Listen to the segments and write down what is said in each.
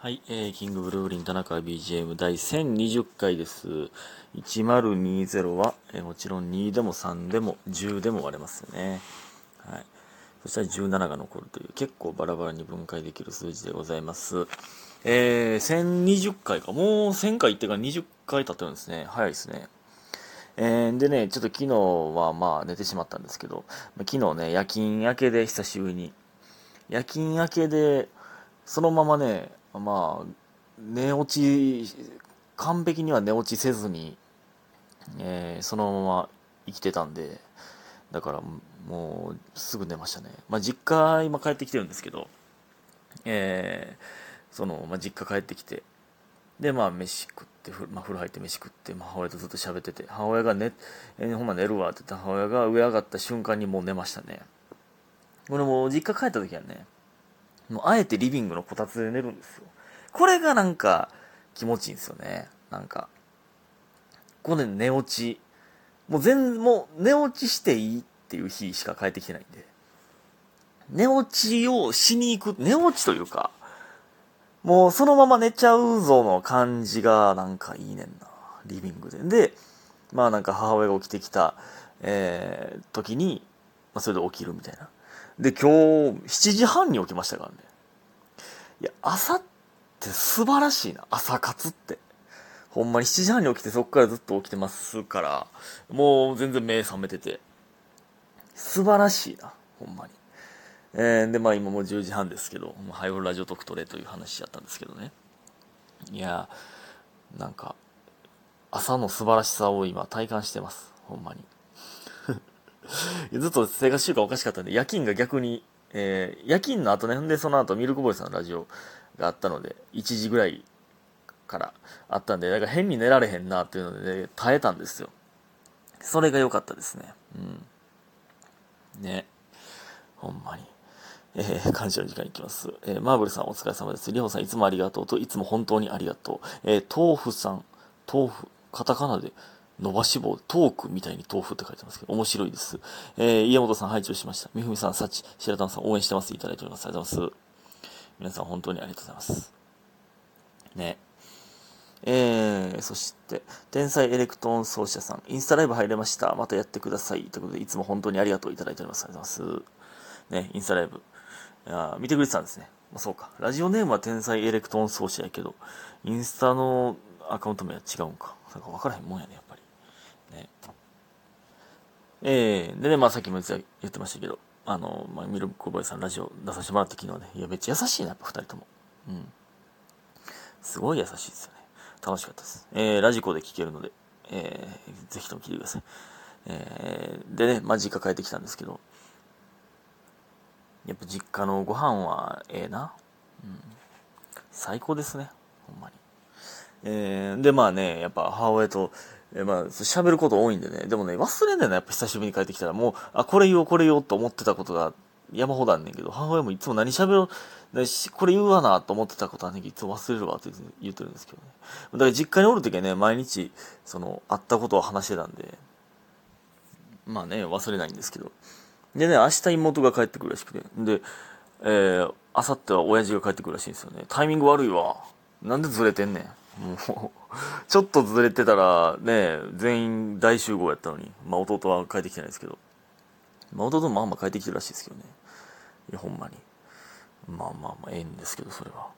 はい、えー、キングブルーリン田中 BGM 第1020回です。1020は、えーもちろん2でも3でも10でも割れますよね。はい。そしたら17が残るという結構バラバラに分解できる数字でございます。えー、1020回か。もう1000回行ってから20回経ってるんですね。早いですね。えー、でね、ちょっと昨日はまあ寝てしまったんですけど、昨日ね、夜勤明けで久しぶりに、夜勤明けで、そのままね、まあ、寝落ち、完璧には寝落ちせずに、えーそのまま生きてたんで、だからもうすぐ寝ましたね。まあ実家今帰ってきてるんですけど、えーその、まあ実家帰ってきて、で、まあ、飯食って、ふまあ、風呂入って飯食って、まあ、母親とずっと喋ってて、母親が寝、えーほんま寝るわって言った母親が上上がった瞬間にもう寝ましたね。これもう実家帰った時はね、もうあえてリビングのこたつで寝るんですよ。これがなんか気持ちいいんですよね。なんか。ここで寝落ち。もう全、もう寝落ちしていいっていう日しか帰ってきてないんで。寝落ちをしに行く、寝落ちというか、もうそのまま寝ちゃうぞの感じがなんかいいねんな。リビングで。で、まあなんか母親が起きてきた、えー、時に、まあそれで起きるみたいな。で、今日7時半に起きましたからね。いや、朝って素晴らしいな。朝活って。ほんまに7時半に起きてそっからずっと起きてますから、もう全然目覚めてて。素晴らしいな。ほんまに。えー、で、まあ今もう10時半ですけど、もうハイオラジオ特トレという話やったんですけどね。いや、なんか、朝の素晴らしさを今体感してます。ほんまに。ずっと生活習慣おかしかったんで、夜勤が逆に、えー夜勤の後ね、ほんでその後ミルクボーイさんのラジオがあったので、1時ぐらいからあったんで、だか変に寝られへんなっていうので、ね、耐えたんですよ。それが良かったですね。うん。ね。ほんまに。えー感謝の時間いきます。えーマーブルさんお疲れ様です。りほさんいつもありがとうと、いつも本当にありがとう。えー豆腐さん、豆腐、カタカナで、伸ばし棒、トークみたいに豆腐って書いてますけど、面白いです。えー、家元さん、拝聴しました。みふみさん、さち、白玉さん、応援してます。いただいております。ありがとうございます。皆さん、本当にありがとうございます。ね。えー、そして、天才エレクトーン奏者さん、インスタライブ入れました。またやってください。ということで、いつも本当にありがとういただいております。ありがとうございます。ね、インスタライブ。いやー見てくれてたんですね。まあ、そうか。ラジオネームは天才エレクトーン奏者やけど、インスタのアカウント名は違うんか。なんか分からへんもんや、ね。えー、でね、まあさっきも言ってましたけど、あの、まあ、ミルクボーイさんラジオ出させてもらった昨日ね、いや、めっちゃ優しいな、やっぱ二人とも。うん。すごい優しいですよね。楽しかったです。えー、ラジコで聴けるので、えー、ぜひとも聴いてください。えー、でね、まあ実家帰ってきたんですけど、やっぱ実家のご飯はええな。うん。最高ですね。ほんまに。えー、で、まあね、やっぱ母親と、えまあ、喋ること多いんでね。でもね、忘れんだよな、やっぱ久しぶりに帰ってきたら。もう、あ、これ言おう、これ言おうと思ってたことが山ほどあんねんけど、母親もいつも何喋ろう、これ言うわなと思ってたことあんねんけど、いつも忘れるわって言ってるんですけどね。だから実家におるときはね、毎日、その、会ったことを話してたんで、まあね、忘れないんですけど。でね、明日妹が帰ってくるらしくて。で、えー、明後日は親父が帰ってくるらしいんですよね。タイミング悪いわ。なんでずれてんねん。もう、ちょっとずれてたら、ね、全員大集合やったのに。まあ弟は帰ってきてないですけど。まあ弟もまあまあ帰ってきてるらしいですけどね。いや、ほんまに。まあまあまあ、ええんですけど、それは。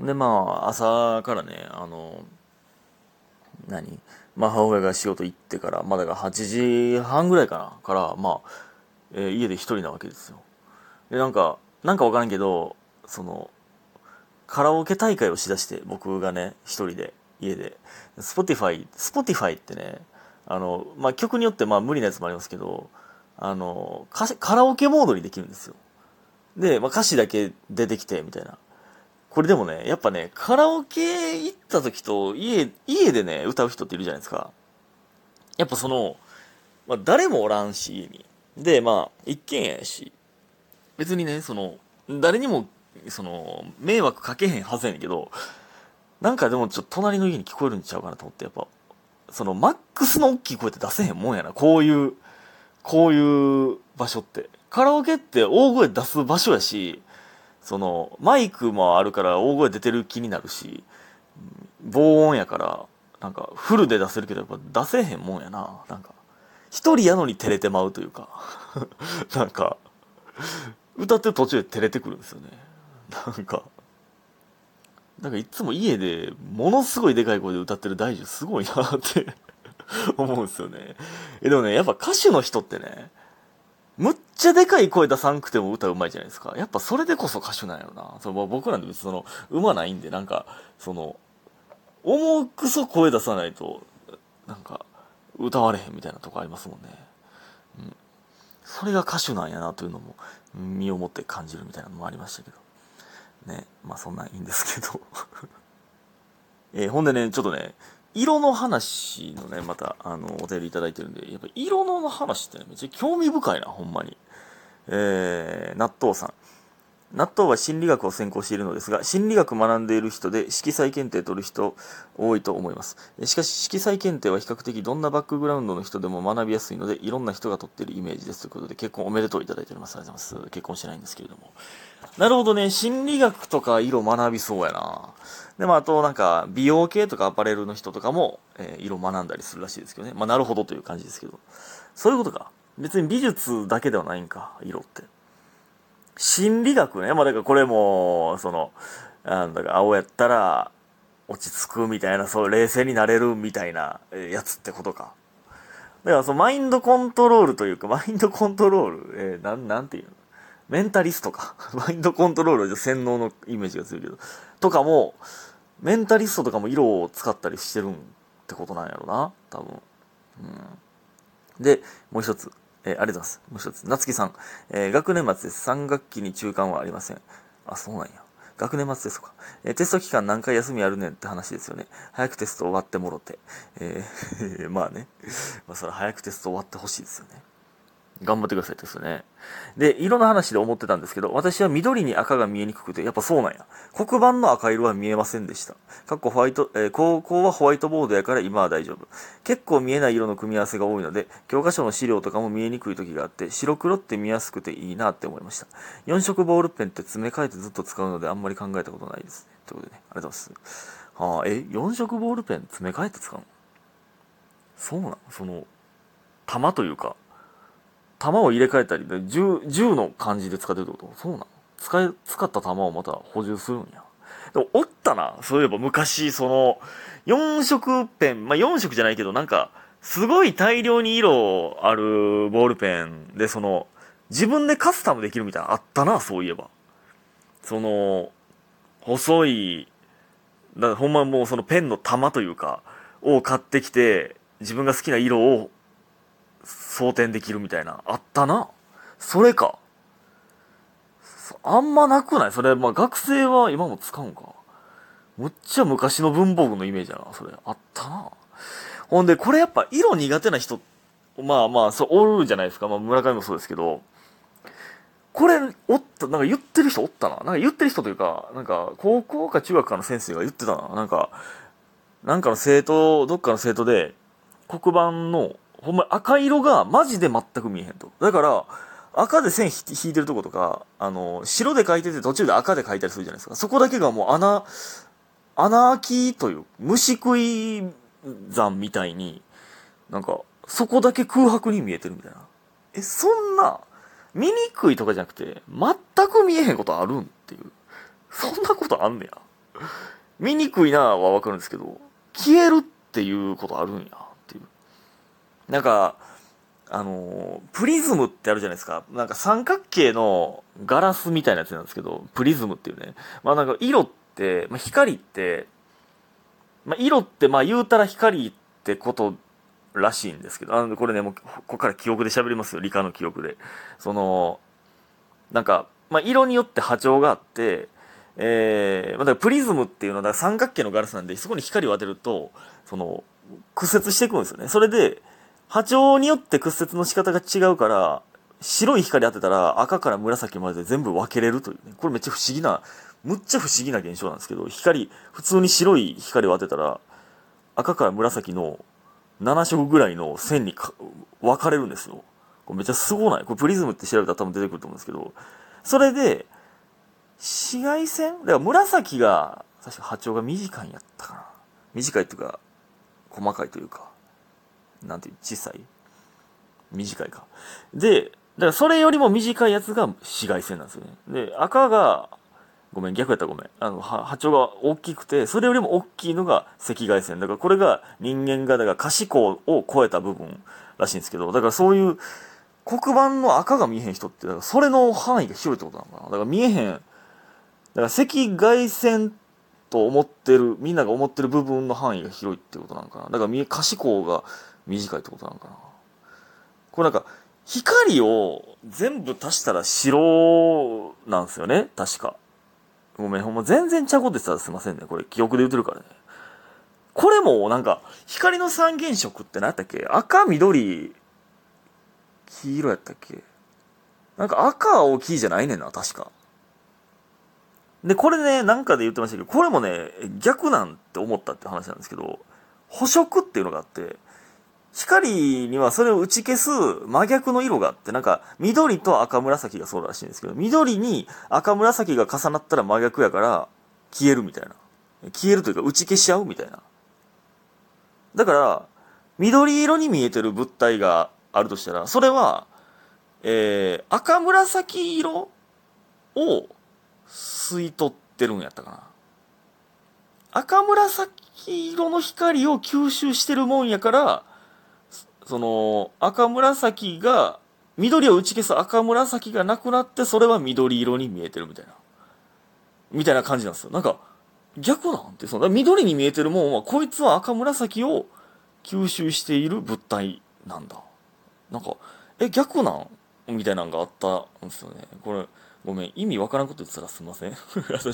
で、まあ、朝からね、あの、何？まあ、母親が仕事行ってから、まだが8時半ぐらいかな？から、まあ、えー家で一人なわけですよ。で、なんか、なんかわからんけど、その、カラオケ大会をしだして、僕がね、一人で、家で。 Spotify、Spotify ってね、あの、まあ、曲によってまあ無理なやつもありますけど、あの、カラオケモードにできるんですよ。で、まあ、歌詞だけ出てきて、みたいな。これでもね、やっぱね、カラオケ行った時と家、家でね、歌う人っているじゃないですか。やっぱその、まあ、誰もおらんし、家に。で、まあ、一軒家やし、別にね、その、誰にも、その、迷惑かけへんはずやねんけど、なんかでもちょっと隣の家に聞こえるんちゃうかなと思って、やっぱ、その、マックスの大きい声って出せへんもんやな。こういう、こういう場所って。カラオケって大声出す場所やし、その、マイクもあるから大声出てる気になるし、防音やから、なんか、フルで出せるけど、やっぱ出せへんもんやな。なんか、一人やのに照れてまうというか、なんか、歌ってる途中で照れてくるんですよね。なんか、なんかいつも家でものすごいでかい声で歌ってる大樹すごいなって 思うんですよね。え、でもね、やっぱ歌手の人ってね、むっちゃでかい声出さんくても歌うまいじゃないですか。やっぱそれでこそ歌手なんやろな。その僕なんで別にその、うまないんで、なんか、その、重くそ声出さないと、なんか、歌われへんみたいなとこありますもんね。うん。それが歌手なんやなというのも、身をもって感じるみたいなのもありましたけど。ね。まあそんなんいいんですけど えー、ほんでね、ちょっとね、色の話のね、また、あの、お便りいただいてるんで、やっぱ色の話ってね、めっちゃ興味深いな、ほんまに。えー、納豆さん。納豆は心理学を専攻しているのですが、心理学学んでいる人で色彩検定取る人多いと思います。しかし、色彩検定は比較的どんなバックグラウンドの人でも学びやすいので、いろんな人が取っているイメージですということで、結婚おめでとういただいております。ありがとうございます。結婚してないんですけれども。なるほどね、心理学とか色学びそうやな。でも、あと、なんか、美容系とかアパレルの人とかも、えー、色学んだりするらしいですけどね。まあ、なるほどという感じですけど。そういうことか。別に美術だけではないんか、色って。心理学ね。まあ、だからこれも、その、なんだか、青やったら、落ち着くみたいな、そう、冷静になれるみたいなやつってことか。だから、その、マインドコントロールというか、マインドコントロール、えー、なん、なんていうの？メンタリストか。マインドコントロールは洗脳のイメージが強いけど。とかも、メンタリストとかも色を使ったりしてるんってことなんやろな。多分。うん。で、もう一つ。えー、ありがとうございます。もう一つ。夏木さん。えー、学年末です。3学期に中間はありません。あ、そうなんや。学年末ですか。えー、テスト期間何回休みあるねんって話ですよね。早くテスト終わってもろて。えー、まあね。まあそれ早くテスト終わってほしいですよね。頑張ってくださいですよね。で、色の話で思ってたんですけど、私は緑に赤が見えにくくて、やっぱそうなんや。黒板の赤色は見えませんでした。かっこホワイト、えー、高校はホワイトボードやから今は大丈夫。結構見えない色の組み合わせが多いので、教科書の資料とかも見えにくい時があって、白黒って見やすくていいなって思いました。4色ボールペンって詰め替えてずっと使うのであんまり考えたことないですね。ということでね、ありがとうございます。はあ、え、4色ボールペン詰め替えて使うの？そうなのその、玉というか、弾を入れ替えたりで、銃、銃の感じで使ってるってこと？そうなの？使い、使った弾をまた補充するんや。でも、おったな。そういえば昔、その、4色ペン、まあ、4色じゃないけど、なんか、すごい大量に色あるボールペンで、その、自分でカスタムできるみたいなあったな、そういえば。その、細い、だほんまもうそのペンの玉というか、を買ってきて、自分が好きな色を装填できるみたいな。あったな。それか。あんまなくない？それ、まあ学生は今も使うんか。むっちゃ昔の文房具のイメージやな、それ。あったな。ほんで、これやっぱ色苦手な人、まあまあ、そう、おるじゃないですか。まあ村上もそうですけど、これ、おった、なんか言ってる人おったな。なんか言ってる人というか、なんか、高校か中学かの先生が言ってたな。なんか、なんかの生徒、どっかの生徒で、黒板のほんま赤色がマジで全く見えへんと。だから、赤で線引いてるとことか、あの、白で書いてて途中で赤で書いたりするじゃないですか。そこだけがもう穴、穴開きという、虫食い山みたいに、なんか、そこだけ空白に見えてるみたいな。え、そんな、見にくいとかじゃなくて、全く見えへんことあるんっていう。そんなことあんねや。見にくいなはわかるんですけど、消えるっていうことあるんや。なんか、あのプリズムってあるじゃないですか。なんか三角形のガラスみたいなやつなんですけど、プリズムっていうね。まあなんか色って、まあ、光って、まあ色ってまあ言うたら光ってことらしいんですけど、あの、これね、もう、ここから記憶で喋りますよ。理科の記憶で。その、なんか、まあ色によって波長があって、えー、まあ、だプリズムっていうのは三角形のガラスなんで、そこに光を当てると、その、屈折していくんですよね。それで、波長によって屈折の仕方が違うから、白い光当てたら赤から紫まで全部分けれるというね。これめっちゃ不思議な、むっちゃ不思議な現象なんですけど、光、普通に白い光を当てたら、赤から紫の7色ぐらいの線に分かれるんですよ。これめっちゃすごない？これプリズムって調べたら多分出てくると思うんですけど、それで、紫外線？だから紫が、確か波長が短いんやったかな。短いっていうか、細かいというか、なんていう、小さい？短いか。で、だからそれよりも短いやつが紫外線なんですよね。で、赤が、ごめん、逆やったらごめん。あの、波長が大きくて、それよりも大きいのが赤外線。だからこれが人間が、だから可視光を超えた部分らしいんですけど、だからそういう黒板の赤が見えへん人って、だからそれの範囲が広いってことなのかな。だから見えへん、だから赤外線と思ってる、みんなが思ってる部分の範囲が広いってことなのかな。だから、可視光が短いってことなのかな。これなんか、光を全部足したら白なんですよね、確か。ごめん、ほんま全然ちゃこってたらすいませんね。これ記憶で言ってるからね。これもなんか、光の三原色って何やったっけ？赤、緑、黄色やったっけ？なんか赤、青、黄じゃないねんな、確か。で、これね、なんかで言ってましたけど、これもね、逆なんて思ったって話なんですけど、補色っていうのがあって、光にはそれを打ち消す真逆の色があって、なんか緑と赤紫がそうらしいんですけど、緑に赤紫が重なったら真逆やから消えるみたいな。消えるというか打ち消し合うみたいな。だから、緑色に見えてる物体があるとしたら、それは、えー、赤紫色を吸い取ってるんやったかな。赤紫色の光を吸収してるもんやから、その、赤紫が、緑を打ち消す赤紫がなくなって、それは緑色に見えてるみたいな。みたいな感じなんですよ。なんか、逆なんて、その、緑に見えてるもんは、こいつは赤紫を吸収している物体なんだ。なんか、え、逆なん？みたいなのがあったんですよね。これ、ごめん、意味わからんこと言ってたらすいません。